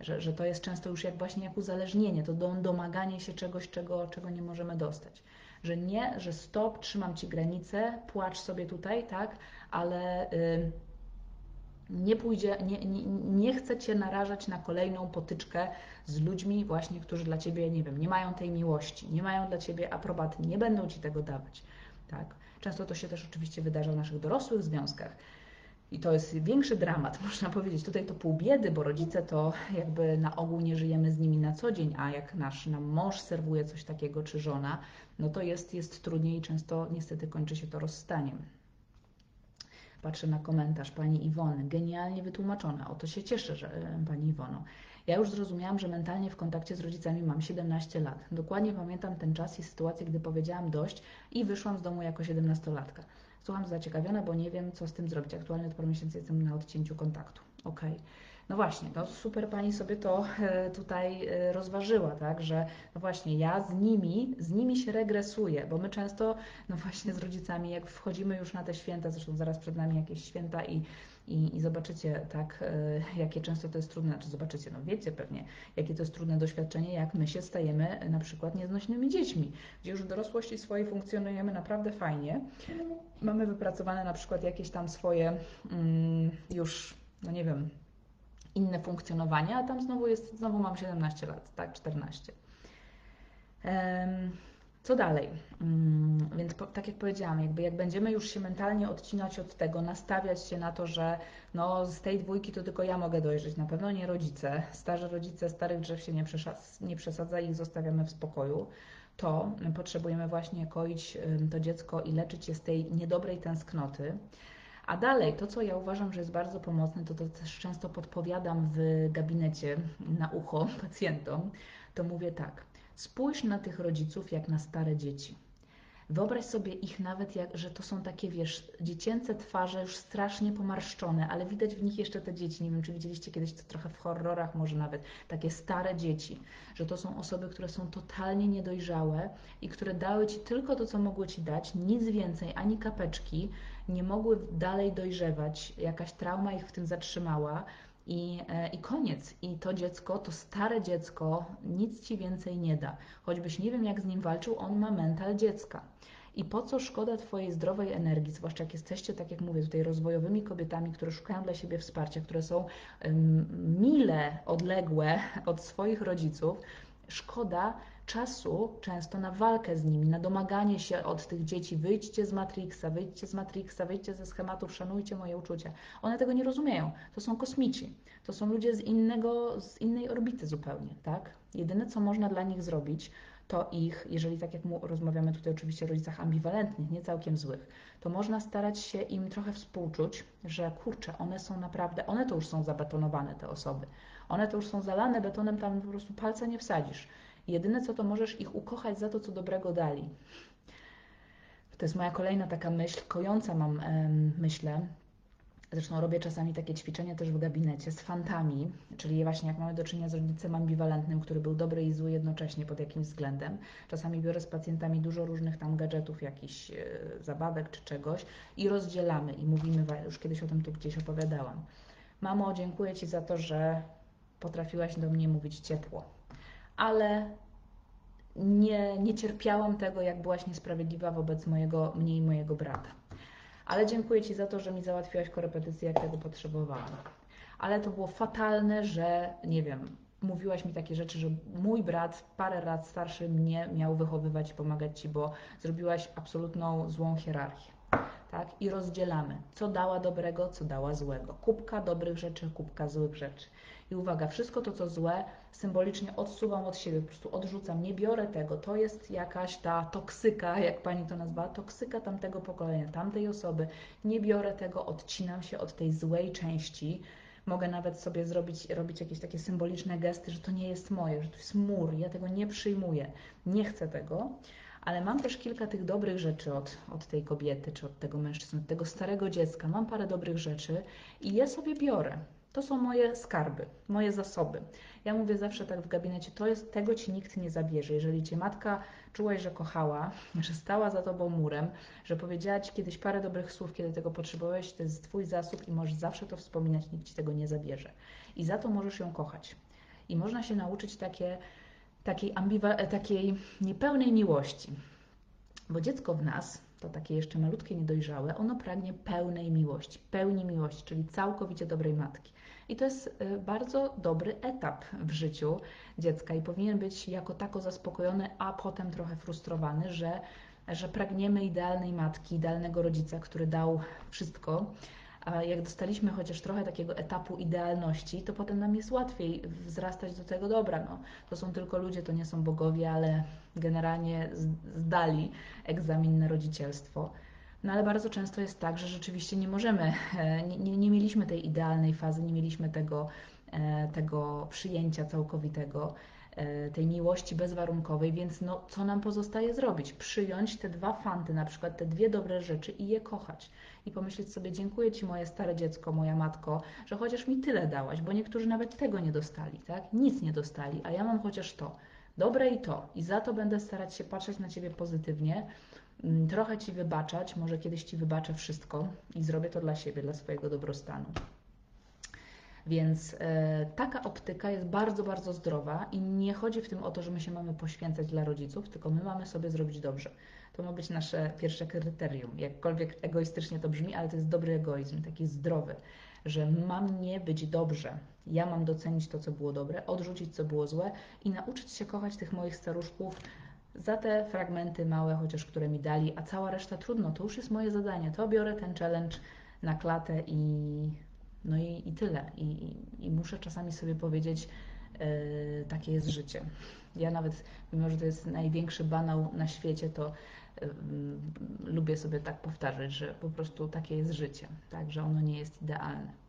że, że to jest często już jak właśnie jak uzależnienie, to domaganie się czegoś, czego, czego nie możemy dostać. Że nie, że stop, trzymam ci granicę, płacz sobie tutaj, tak, ale. Yy, nie pójdzie, nie, nie, nie chce Cię narażać na kolejną potyczkę z ludźmi właśnie, którzy dla Ciebie, nie wiem, nie mają tej miłości, nie mają dla Ciebie aprobaty, nie będą Ci tego dawać, tak? Często to się też oczywiście wydarza w naszych dorosłych związkach. I to jest większy dramat, *laughs* można powiedzieć. Tutaj to pół biedy, bo rodzice to jakby na ogół nie żyjemy z nimi na co dzień, a jak nasz nam mąż serwuje coś takiego, czy żona, no to jest, jest trudniej i często niestety kończy się to rozstaniem. Patrzę na komentarz pani Iwony. Genialnie wytłumaczone. O to się cieszę, że e, pani Iwono. Ja już zrozumiałam, że mentalnie w kontakcie z rodzicami mam 17 lat. Dokładnie pamiętam ten czas i sytuację, gdy powiedziałam dość i wyszłam z domu jako 17-latka. Słucham zaciekawiona, bo nie wiem, co z tym zrobić. Aktualnie od paru miesięcy jestem na odcięciu kontaktu. Okej. Okay. No właśnie, no super Pani sobie to e, tutaj e, rozważyła, tak, że no właśnie ja z nimi, z nimi się regresuję, bo my często, no właśnie z rodzicami, jak wchodzimy już na te święta, zresztą zaraz przed nami jakieś święta i i, i zobaczycie, tak, e, jakie często to jest trudne, znaczy zobaczycie, no wiecie pewnie, jakie to jest trudne doświadczenie, jak my się stajemy na przykład nieznośnymi dziećmi, gdzie już w dorosłości swojej funkcjonujemy naprawdę fajnie. Mamy wypracowane na przykład jakieś tam swoje mm, już, no nie wiem, inne funkcjonowanie, a tam znowu jest, znowu mam 17 lat, tak, 14. Co dalej? Mm, więc po, tak jak powiedziałam, jakby jak będziemy już się mentalnie odcinać od tego, nastawiać się na to, że no, z tej dwójki to tylko ja mogę dojrzeć, na pewno nie rodzice, starzy rodzice, starych drzew się nie, przeszadza, nie przesadza ich zostawiamy w spokoju, to potrzebujemy właśnie koić to dziecko i leczyć je z tej niedobrej tęsknoty. A dalej, to co ja uważam, że jest bardzo pomocne, to, to też często podpowiadam w gabinecie na ucho *laughs* pacjentom, to mówię tak, spójrz na tych rodziców jak na stare dzieci. Wyobraź sobie ich nawet, jak, że to są takie, wiesz, dziecięce twarze, już strasznie pomarszczone, ale widać w nich jeszcze te dzieci. Nie wiem, czy widzieliście kiedyś to trochę w horrorach, może nawet takie stare dzieci, że to są osoby, które są totalnie niedojrzałe i które dały ci tylko to, co mogły ci dać, nic więcej, ani kapeczki, nie mogły dalej dojrzewać, jakaś trauma ich w tym zatrzymała. I, e, I koniec. I to dziecko, to stare dziecko, nic ci więcej nie da. Choćbyś nie wiem, jak z nim walczył, on ma mental dziecka. I po co szkoda Twojej zdrowej energii, zwłaszcza jak jesteście, tak jak mówię, tutaj rozwojowymi kobietami, które szukają dla siebie wsparcia, które są mile odległe od swoich rodziców, szkoda czasu często na walkę z nimi, na domaganie się od tych dzieci, wyjdźcie z Matrixa, wyjdźcie z Matrixa, wyjdźcie ze schematów, szanujcie moje uczucia. One tego nie rozumieją. To są kosmici. To są ludzie z innego, z innej orbity zupełnie, tak? Jedyne, co można dla nich zrobić, to ich, jeżeli tak jak rozmawiamy tutaj oczywiście o rodzicach ambiwalentnych, nie całkiem złych, to można starać się im trochę współczuć, że kurczę, one są naprawdę, one to już są zabetonowane, te osoby. One to już są zalane betonem, tam po prostu palca nie wsadzisz. Jedyne co to możesz ich ukochać za to, co dobrego dali. To jest moja kolejna taka myśl, kojąca mam, myślę, Zresztą robię czasami takie ćwiczenia też w gabinecie z fantami, czyli właśnie jak mamy do czynienia z rodzicem ambiwalentnym, który był dobry i zły jednocześnie pod jakimś względem. Czasami biorę z pacjentami dużo różnych tam gadżetów, jakichś e, zabawek czy czegoś i rozdzielamy i mówimy, już kiedyś o tym tu gdzieś opowiadałam. Mamo, dziękuję Ci za to, że potrafiłaś do mnie mówić ciepło, ale nie, nie cierpiałam tego, jak byłaś niesprawiedliwa wobec mojego, mnie i mojego brata. Ale dziękuję Ci za to, że mi załatwiłaś korepetycję, jak tego potrzebowałam. Ale to było fatalne, że nie wiem, mówiłaś mi takie rzeczy, że mój brat parę lat starszy mnie miał wychowywać i pomagać Ci, bo zrobiłaś absolutną złą hierarchię. Tak? I rozdzielamy, co dała dobrego, co dała złego. Kubka dobrych rzeczy, kubka złych rzeczy. I uwaga, wszystko to, co złe, symbolicznie odsuwam od siebie, po prostu odrzucam, nie biorę tego. To jest jakaś ta toksyka, jak pani to nazwała, toksyka tamtego pokolenia, tamtej osoby. Nie biorę tego, odcinam się od tej złej części. Mogę nawet sobie zrobić, robić jakieś takie symboliczne gesty, że to nie jest moje, że to jest mur, ja tego nie przyjmuję, nie chcę tego ale mam też kilka tych dobrych rzeczy od, od tej kobiety czy od tego mężczyzny, od tego starego dziecka. Mam parę dobrych rzeczy i je sobie biorę. To są moje skarby, moje zasoby. Ja mówię zawsze tak w gabinecie, to jest, tego ci nikt nie zabierze. Jeżeli cię matka czułaś, że kochała, *laughs* że stała za tobą murem, że powiedziała ci kiedyś parę dobrych słów, kiedy tego potrzebowałeś, to jest twój zasób i możesz zawsze to wspominać, nikt ci tego nie zabierze. I za to możesz ją kochać. I można się nauczyć takie, takiej, ambiwa- takiej niepełnej miłości. Bo dziecko w nas, to takie jeszcze malutkie, niedojrzałe, ono pragnie pełnej miłości, pełni miłości, czyli całkowicie dobrej matki. I to jest y, bardzo dobry etap w życiu dziecka i powinien być jako tako zaspokojony, a potem trochę frustrowany, że, że pragniemy idealnej matki, idealnego rodzica, który dał wszystko. A jak dostaliśmy chociaż trochę takiego etapu idealności, to potem nam jest łatwiej wzrastać do tego dobra. No, to są tylko ludzie, to nie są bogowie, ale generalnie zdali egzamin na rodzicielstwo. No ale bardzo często jest tak, że rzeczywiście nie możemy, e, nie, nie, mieliśmy tej idealnej fazy, nie mieliśmy tego, e, tego przyjęcia całkowitego, e, tej miłości bezwarunkowej, więc no, co nam pozostaje zrobić? Przyjąć te dwa fanty, na przykład te dwie dobre rzeczy i je kochać. I pomyśleć sobie, dziękuję Ci moje stare dziecko, moja matko, że chociaż mi tyle dałaś, bo niektórzy nawet tego nie dostali, tak? Nic nie dostali, a ja mam chociaż to. Dobre i to. I za to będę starać się patrzeć na Ciebie pozytywnie, trochę Ci wybaczać, może kiedyś Ci wybaczę wszystko i zrobię to dla siebie, dla swojego dobrostanu. Więc e, taka optyka jest bardzo, bardzo zdrowa i nie chodzi w tym o to, że my się mamy poświęcać dla rodziców, tylko my mamy sobie zrobić dobrze. To ma być nasze pierwsze kryterium. Jakkolwiek egoistycznie to brzmi, ale to jest dobry egoizm, taki zdrowy, że mam nie być dobrze. Ja mam docenić to, co było dobre, odrzucić, co było złe i nauczyć się kochać tych moich staruszków za te fragmenty małe, chociaż które mi dali, a cała reszta trudno, to już jest moje zadanie. To biorę ten challenge na klatę i no i, i tyle. I, i, I, muszę czasami sobie powiedzieć, yy, takie jest życie. Ja nawet, mimo że to jest największy banał na świecie, to yy, lubię sobie tak powtarzać, że po prostu takie jest życie, tak, że ono nie jest idealne.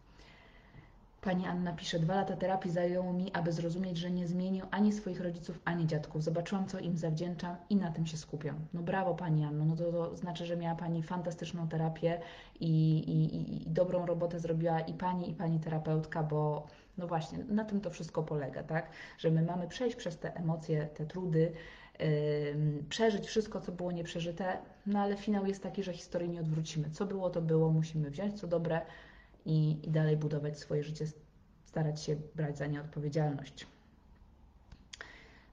Pani Anna pisze, dwa lata terapii zajęło mi, aby zrozumieć, że nie zmienię ani swoich rodziców, ani dziadków. Zobaczyłam, co im zawdzięczam i na tym się skupiam. No brawo Pani Anno, no to, to znaczy, że miała Pani fantastyczną terapię i, i, i dobrą robotę zrobiła i Pani, i Pani terapeutka, bo no właśnie, na tym to wszystko polega, tak? Że my mamy przejść przez te emocje, te trudy, yy, przeżyć wszystko, co było nieprzeżyte, no ale finał jest taki, że historii nie odwrócimy. Co było, to było, musimy wziąć co dobre, i, i dalej budować swoje życie, starać się brać za nie odpowiedzialność.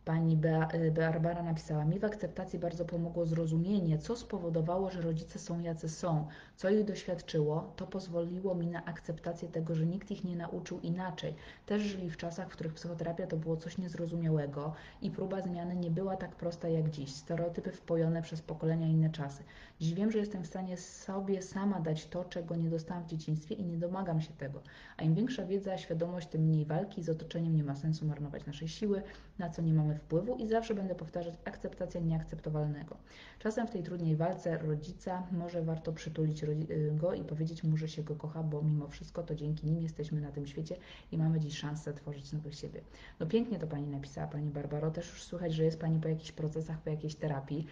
Pani y, Barbara napisała, mi w akceptacji bardzo pomogło zrozumienie, co spowodowało, że rodzice są jacy są, co ich doświadczyło, to pozwoliło mi na akceptację tego, że nikt ich nie nauczył inaczej. Też żyli w czasach, w których psychoterapia to było coś niezrozumiałego i próba zmiany nie była tak prosta jak dziś. Stereotypy wpojone przez pokolenia inne czasy. Dziś wiem, że jestem w stanie sobie sama dać to, czego nie dostałam w dzieciństwie i nie domagam się tego. A im większa wiedza, świadomość, tym mniej walki z otoczeniem nie ma sensu marnować naszej siły, na co nie mamy wpływu i zawsze będę powtarzać akceptacja nieakceptowalnego. Czasem w tej trudnej walce rodzica może warto przytulić y, go i powiedzieć mu, że się go kocha, bo mimo wszystko to dzięki nim jesteśmy na tym świecie i mamy dziś szansę tworzyć nowych siebie. No pięknie to Pani napisała, Pani Barbaro, też już słychać, że jest Pani po jakichś procesach, po jakiejś terapii.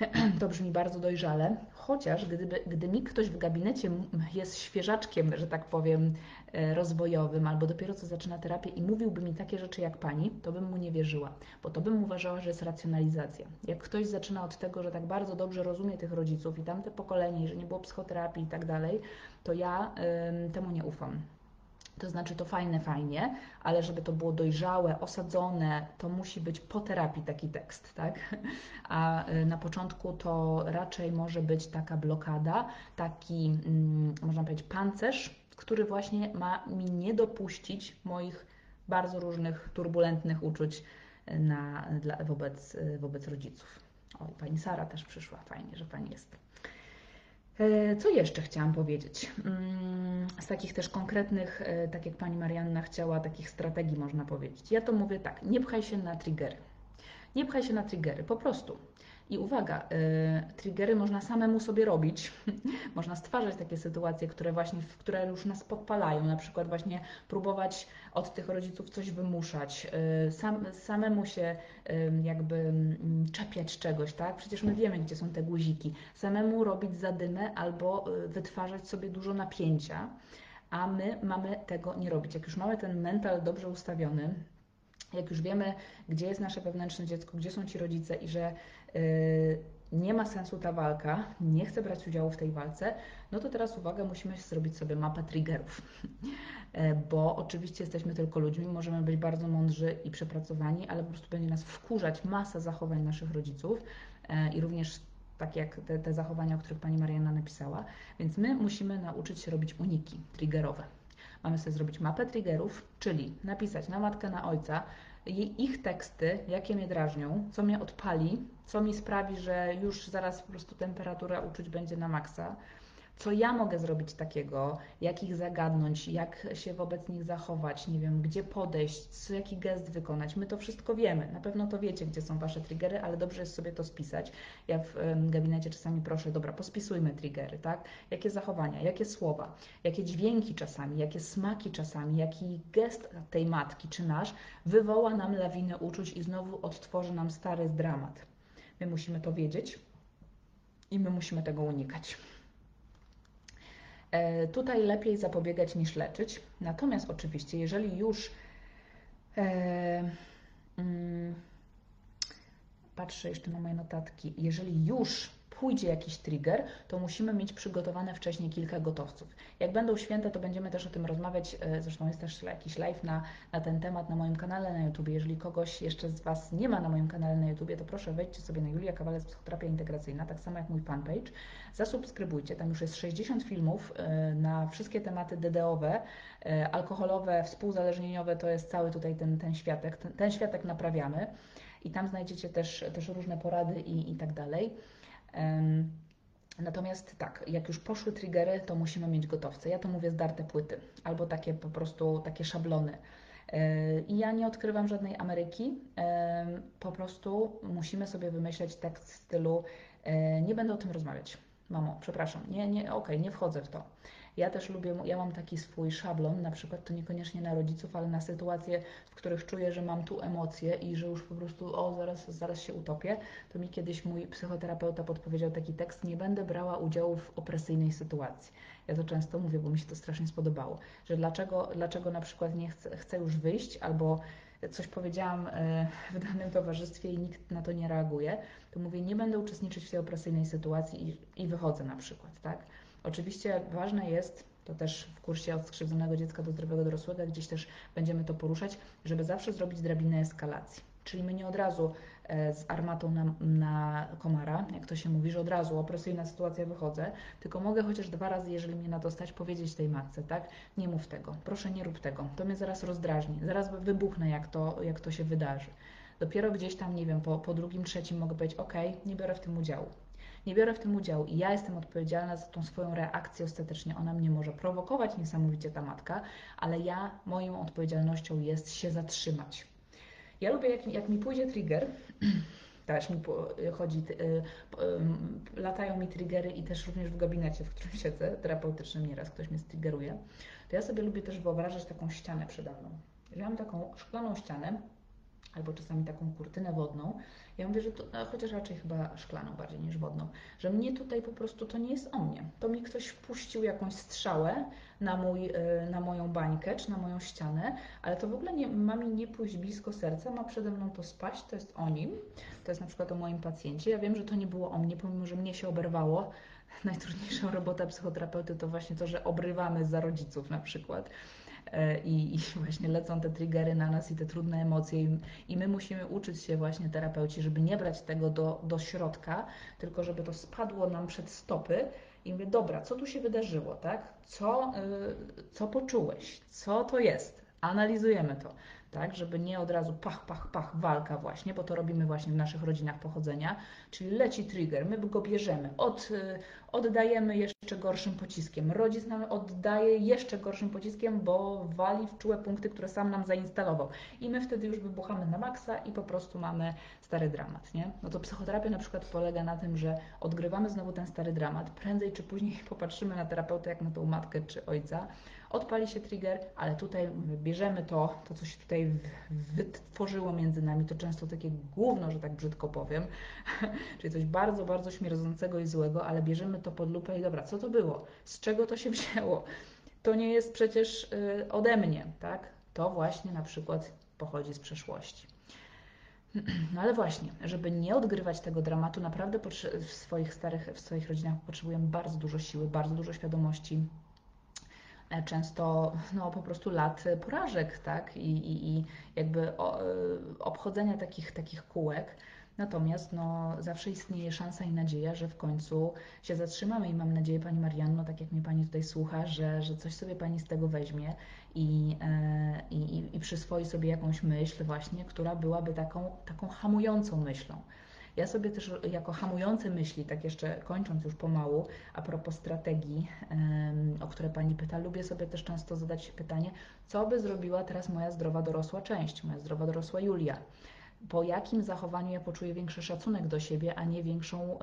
*clears throat* To brzmi bardzo dojrzale, chociaż gdyby, gdy mi ktoś w gabinecie jest świeżaczkiem, że tak powiem, e, rozwojowym, albo dopiero co zaczyna terapię i mówiłby mi takie rzeczy jak pani, to bym mu nie wierzyła, bo to bym uważała, że jest racjonalizacja. Jak ktoś zaczyna od tego, że tak bardzo dobrze rozumie tych rodziców i tamte pokolenie, i że nie było psychoterapii i tak dalej, to ja ym, temu nie ufam. To znaczy to fajne, fajnie, ale żeby to było dojrzałe, osadzone, to musi być po terapii taki tekst, tak? A y, na początku to raczej może być taka blokada, taki, mm, można powiedzieć, pancerz, który właśnie ma mi nie dopuścić moich bardzo różnych turbulentnych uczuć y, na, dla, wobec, y, wobec rodziców. O, pani Sara też przyszła, fajnie, że pani jest. E, co jeszcze chciałam powiedzieć? Mm, z takich też konkretnych, e, tak jak pani Marianna chciała, takich strategii można powiedzieć. Ja to mówię tak, nie pchaj się na triggery. Nie pchaj się na triggery, po prostu. I uwaga, y, triggery można samemu sobie robić, *laughs* można stwarzać takie sytuacje, które właśnie, które już nas podpalają, na przykład właśnie próbować od tych rodziców coś wymuszać, y, sam, samemu się y, jakby mm, czepiać czegoś, tak? Przecież my wiemy, gdzie są te guziki. Samemu robić zadymę albo wytwarzać sobie dużo napięcia, a my mamy tego nie robić. Jak już mamy ten mental dobrze ustawiony, jak już wiemy, gdzie jest nasze wewnętrzne dziecko, gdzie są ci rodzice i że nie ma sensu ta walka, nie chcę brać udziału w tej walce, no to teraz uwaga, musimy zrobić sobie mapę triggerów. *laughs* Yy, bo oczywiście jesteśmy tylko ludźmi, możemy być bardzo mądrzy i przepracowani, ale po prostu będzie nas wkurzać masa zachowań naszych rodziców yy, i również tak jak te, te zachowania, o których Pani Mariana napisała. Więc my musimy nauczyć się robić uniki triggerowe. Mamy sobie zrobić mapę triggerów, czyli napisać na matkę, na ojca ich teksty, jakie mnie drażnią, co mnie odpali, co mi sprawi, że już zaraz po prostu temperatura uczuć będzie na maksa co ja mogę zrobić takiego, jak ich zagadnąć, jak się wobec nich zachować, nie wiem, gdzie podejść, jaki gest wykonać. My to wszystko wiemy. Na pewno to wiecie, gdzie są Wasze triggery, ale dobrze jest sobie to spisać. Ja w gabinecie czasami proszę, dobra, pospisujmy triggery, tak? Jakie zachowania, jakie słowa, jakie dźwięki czasami, jakie smaki czasami, jaki gest tej matki czy nasz wywoła nam lawinę uczuć i znowu odtworzy nam stary dramat. My musimy to wiedzieć i my musimy tego unikać. E, tutaj lepiej zapobiegać niż leczyć. Natomiast oczywiście, jeżeli już e, mm, patrzę jeszcze na moje notatki, jeżeli już pójdzie jakiś trigger, to musimy mieć przygotowane wcześniej kilka gotowców. Jak będą święta, to będziemy też o tym rozmawiać. E, zresztą jest też jakiś live na, na ten temat na moim kanale na YouTube. Jeżeli kogoś jeszcze z Was nie ma na moim kanale na YouTube, to proszę wejdźcie sobie na Julia Kawalec Psychoterapia Integracyjna, tak samo jak mój fanpage. Zasubskrybujcie, tam już jest 60 filmów e, na wszystkie tematy DDowe, e, alkoholowe, współzależnieniowe, to jest cały tutaj ten, ten światek. Ten, ten światek naprawiamy i tam znajdziecie też, też różne porady i, i tak dalej. Natomiast tak, jak już poszły triggery, to musimy mieć gotowce. Ja to mówię zdarte płyty albo takie po prostu takie szablony. I ja nie odkrywam żadnej Ameryki. Po prostu musimy sobie wymyśleć tekst w stylu e, nie będę o tym rozmawiać. Mamo, przepraszam, nie, nie, okej, okay, nie wchodzę w to. Ja też lubię, ja mam taki swój szablon, na przykład to niekoniecznie na rodziców, ale na sytuacje, w których czuję, że mam tu emocje i że już po prostu, o, zaraz, zaraz się utopię. To mi kiedyś mój psychoterapeuta podpowiedział taki tekst, nie będę brała udziału w opresyjnej sytuacji. Ja to często mówię, bo mi się to strasznie spodobało, że dlaczego, dlaczego na przykład nie chcę, chcę już wyjść albo coś powiedziałam e, w danym towarzystwie i nikt na to nie reaguje, to mówię, nie będę uczestniczyć w tej opresyjnej sytuacji i, i wychodzę na przykład, tak? Oczywiście ważne jest, to też w kursie od skrzywdzonego dziecka do zdrowego dorosłego, gdzieś też będziemy to poruszać, żeby zawsze zrobić drabinę eskalacji. Czyli my nie od razu e, z armatą na, na komara, jak to się mówi, że od razu opresyjna sytuacja wychodzę, tylko mogę chociaż dwa razy, jeżeli mnie na to stać, powiedzieć tej matce, tak? Nie mów tego, proszę nie rób tego, to mnie zaraz rozdrażni, zaraz wybuchnę, jak to, jak to się wydarzy. Dopiero gdzieś tam, nie wiem, po, po drugim, trzecim mogę powiedzieć, ok, nie biorę w tym udziału nie biorę w tym udziału i ja jestem odpowiedzialna za tą swoją reakcję ostatecznie. Ona mnie może prowokować niesamowicie ta matka, ale ja, moją odpowiedzialnością jest się zatrzymać. Ja lubię, jak, jak mi pójdzie trigger, *clears throat* też mi chodzi, y, y, latają mi triggery i też również w gabinecie, w którym siedzę, terapeutycznym nieraz ktoś mnie striggeruje, to ja sobie lubię też wyobrażać taką ścianę przede mną. Jeżeli mam taką szklaną ścianę, albo czasami taką kurtynę wodną. Ja mówię, że to, chociaż raczej chyba szklaną bardziej niż wodną, że mnie tutaj po prostu to nie jest o mnie. To mi ktoś wpuścił jakąś strzałę na, mój, e, na moją bańkę czy na moją ścianę, ale to w ogóle nie, ma mi nie pójść blisko serca, ma przede mną to spaść, to jest o nim, to jest na przykład o moim pacjencie. Ja wiem, że to nie było o mnie, pomimo, że mnie się oberwało. *laughs* Najtrudniejsza robota psychoterapeuty to właśnie to, że obrywamy za rodziców na przykład. E, i, i, *laughs* właśnie lecą te triggery na nas i te trudne emocje i, i, my musimy uczyć się właśnie terapeuci, żeby nie brać tego do, do środka, tylko żeby to spadło nam przed stopy i mówię, dobra, co tu się wydarzyło, tak? Co, yy, co poczułeś? Co to jest? Analizujemy to tak, żeby nie od razu pach, pach, pach, walka właśnie, bo to robimy właśnie w naszych rodzinach pochodzenia, czyli leci trigger, my go bierzemy, od, y, oddajemy jeszcze gorszym pociskiem, rodzic nam oddaje jeszcze gorszym pociskiem, bo wali w czułe punkty, które sam nam zainstalował. I my wtedy już wybuchamy na maksa i po prostu mamy stary dramat, nie? No to psychoterapia na przykład polega na tym, że odgrywamy znowu ten stary dramat, prędzej czy później *laughs* popatrzymy na terapeutę jak na tą matkę czy ojca, odpali się trigger, ale tutaj bierzemy to, to co się tutaj wytworzyło między nami, to często takie gówno, że tak brzydko powiem, *laughs* czyli coś bardzo, bardzo śmierdzącego i złego, ale bierzemy to pod lupę i dobra, co to było? Z czego to się *laughs* wzięło? To nie jest przecież y, ode mnie, tak? To właśnie na przykład pochodzi z przeszłości. *clears throat* No ale właśnie, żeby nie odgrywać tego dramatu, naprawdę w swoich starych, w swoich rodzinach potrzebujemy bardzo dużo siły, bardzo dużo świadomości, E, często no, po prostu lat porażek, tak? I, i, i jakby e, obchodzenia takich, takich kółek. Natomiast no, zawsze istnieje szansa i nadzieja, że w końcu się zatrzymamy i mam nadzieję, Pani Marianno, tak jak mnie Pani tutaj słucha, że, że coś sobie Pani z tego weźmie i, e, i, i przyswoi sobie jakąś myśl właśnie, która byłaby taką, taką hamującą myślą. Ja sobie też jako hamujące myśli, tak jeszcze kończąc już pomału, a propos strategii, o które Pani pyta, lubię sobie też często zadać pytanie, co by zrobiła teraz moja zdrowa dorosła część, moja zdrowa dorosła Julia po jakim zachowaniu ja poczuję większy szacunek do siebie, a nie większą,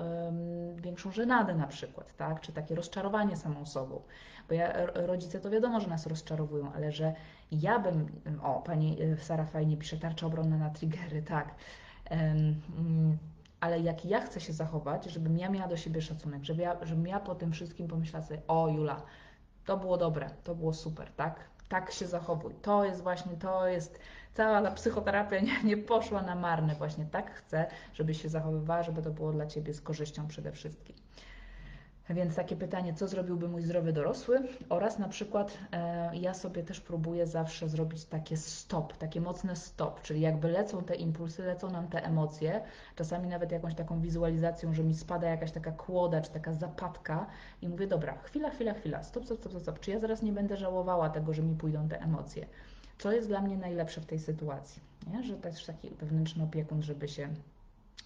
większą żenadę na przykład, tak? czy takie rozczarowanie samą sobą. Bo ja, rodzice to wiadomo, że nas rozczarowują, ale że ja bym, o, pani e, Sara fajnie pisze, tarcza obronna na triggery, tak. Um, ale jak ja chcę się zachować, żebym ja miała do siebie szacunek, żeby ja, żebym ja po tym wszystkim pomyślała sobie, o Jula, to było dobre, to było super, tak? Tak się zachowuj. To jest właśnie, to jest, cała ta psychoterapia nie, nie poszła na marne. Właśnie tak chcę, żebyś się zachowywała, żeby to było dla Ciebie z korzyścią przede wszystkim. Więc takie pytanie, co zrobiłby mój zdrowy dorosły? Oraz na przykład e, ja sobie też próbuję zawsze zrobić takie stop, takie mocne stop, czyli jakby lecą te impulsy, lecą nam te emocje, czasami nawet jakąś taką wizualizacją, że mi spada jakaś taka kłoda, czy taka zapadka i mówię, dobra, chwila, chwila, chwila, stop, stop, stop, stop, czy ja zaraz nie będę żałowała tego, że mi pójdą te emocje? Co jest dla mnie najlepsze w tej sytuacji? Nie? Że też taki wewnętrzny opiekun, żeby się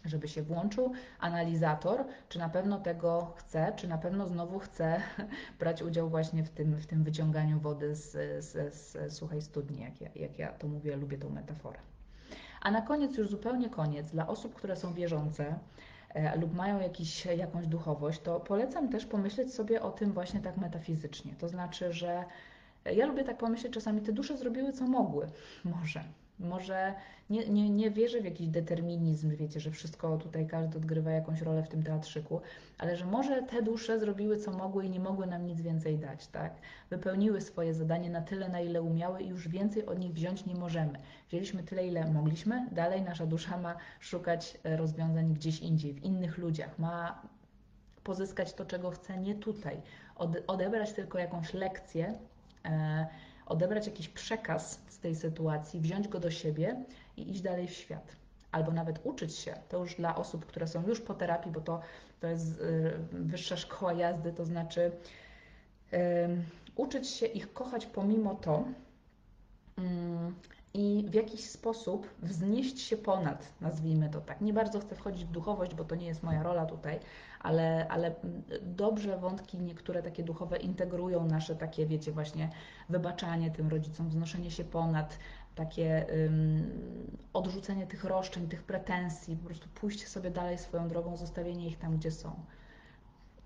żeby się włączył analizator, czy na pewno tego chce, czy na pewno znowu chce *laughs* brać udział właśnie w tym, w tym wyciąganiu wody z, z, z suchej studni, jak ja, jak ja to mówię, lubię tą metaforę. A na koniec, już zupełnie koniec, dla osób, które są wierzące, e, lub mają jakiś, jakąś duchowość, to polecam też pomyśleć sobie o tym właśnie tak metafizycznie. To znaczy, że ja lubię tak pomyśleć, czasami te dusze zrobiły co mogły, *laughs* może. Może nie, nie, nie wierzę w jakiś determinizm, wiecie, że wszystko tutaj każdy odgrywa jakąś rolę w tym teatrzyku, ale że może te dusze zrobiły co mogły i nie mogły nam nic więcej dać, tak? Wypełniły swoje zadanie na tyle, na ile umiały i już więcej od nich wziąć nie możemy. Wzięliśmy tyle, ile mogliśmy, dalej nasza dusza ma szukać e, rozwiązań gdzieś indziej, w innych ludziach, ma pozyskać to, czego chce, nie tutaj, odebrać tylko jakąś lekcję, e, odebrać jakiś przekaz z tej sytuacji, wziąć go do siebie i iść dalej w świat. Albo nawet uczyć się, to już dla osób, które są już po terapii, bo to, to jest y, wyższa szkoła jazdy, to znaczy uczyć się ich kochać pomimo to, mm, i w jakiś sposób wznieść się ponad, nazwijmy to tak. Nie bardzo chcę wchodzić w duchowość, bo to nie jest moja rola tutaj, ale, ale dobrze wątki niektóre takie duchowe integrują nasze takie, wiecie, właśnie wybaczanie tym rodzicom, wznoszenie się ponad, takie um, odrzucenie tych roszczeń, tych pretensji, po prostu pójście sobie dalej swoją drogą, zostawienie ich tam, gdzie są.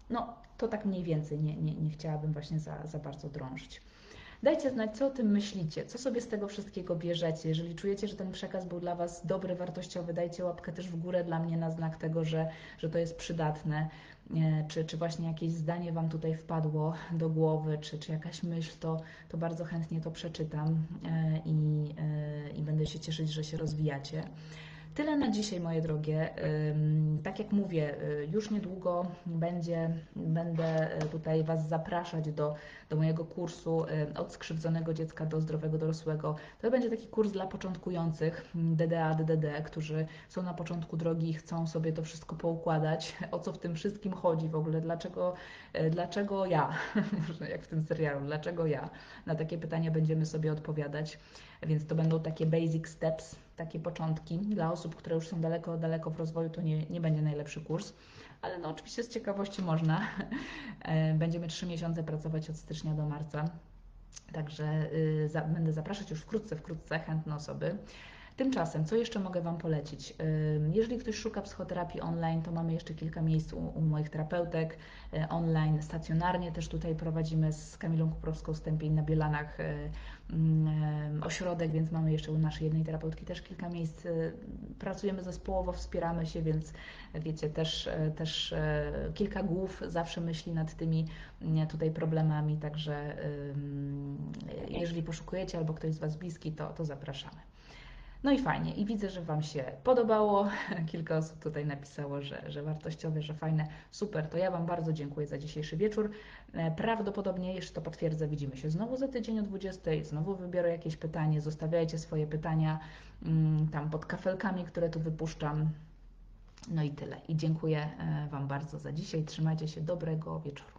No, to tak mniej więcej, nie, nie, nie chciałabym właśnie za, za bardzo drążyć. Dajcie znać, co o tym myślicie, co sobie z tego wszystkiego bierzecie. Jeżeli czujecie, że ten przekaz był dla Was dobry, wartościowy, dajcie łapkę też w górę dla mnie na znak tego, że, że to jest przydatne. E, czy, czy właśnie jakieś zdanie Wam tutaj wpadło do głowy, czy, czy jakaś myśl, to, to bardzo chętnie to przeczytam e, i, e, i będę się cieszyć, że się rozwijacie. Tyle na dzisiaj, moje drogie. Tak jak mówię, y, już niedługo będzie, będę y, tutaj Was zapraszać do, do mojego kursu y, od skrzywdzonego dziecka do zdrowego dorosłego. To będzie taki kurs dla początkujących DDA, DDD, którzy są na początku drogi i chcą sobie to wszystko poukładać. *laughs* O co w tym wszystkim chodzi w ogóle? Dlaczego, dlaczego ja? *laughs* jak w tym serialu, dlaczego ja? Na takie pytania będziemy sobie odpowiadać. Więc to będą takie basic steps, takie początki. Dla osób, które już są daleko, daleko w rozwoju, to nie, nie będzie najlepszy kurs, ale no oczywiście z ciekawości można. E, będziemy trzy miesiące pracować od stycznia do marca. Także y, będę zapraszać już wkrótce, wkrótce chętne osoby. Tymczasem, co jeszcze mogę Wam polecić? Jeżeli ktoś szuka psychoterapii online, to mamy jeszcze kilka miejsc u, u moich terapeutek e, online, stacjonarnie też tutaj prowadzimy z Kamilą Kuprowską Stępień na Bielanach e, mm, ośrodek, więc mamy jeszcze u naszej jednej terapeutki też kilka miejsc. Pracujemy zespołowo, wspieramy się, więc wiecie, też, też kilka głów zawsze myśli nad tymi mm, tutaj problemami, także jeżeli poszukujecie albo ktoś z Was bliski, to, to zapraszamy. No i fajnie, i widzę, że Wam się podobało. *laughs* Kilka osób tutaj napisało, że, że wartościowe, że fajne. Super, to ja Wam bardzo dziękuję za dzisiejszy wieczór. E, prawdopodobnie, jeszcze to potwierdzę, widzimy się znowu za tydzień o 20. Znowu wybiorę jakieś pytanie. Zostawiajcie swoje pytania mm, tam pod kafelkami, które tu wypuszczam. No i tyle. I dziękuję e, Wam bardzo za dzisiaj. Trzymajcie się. Dobrego wieczoru.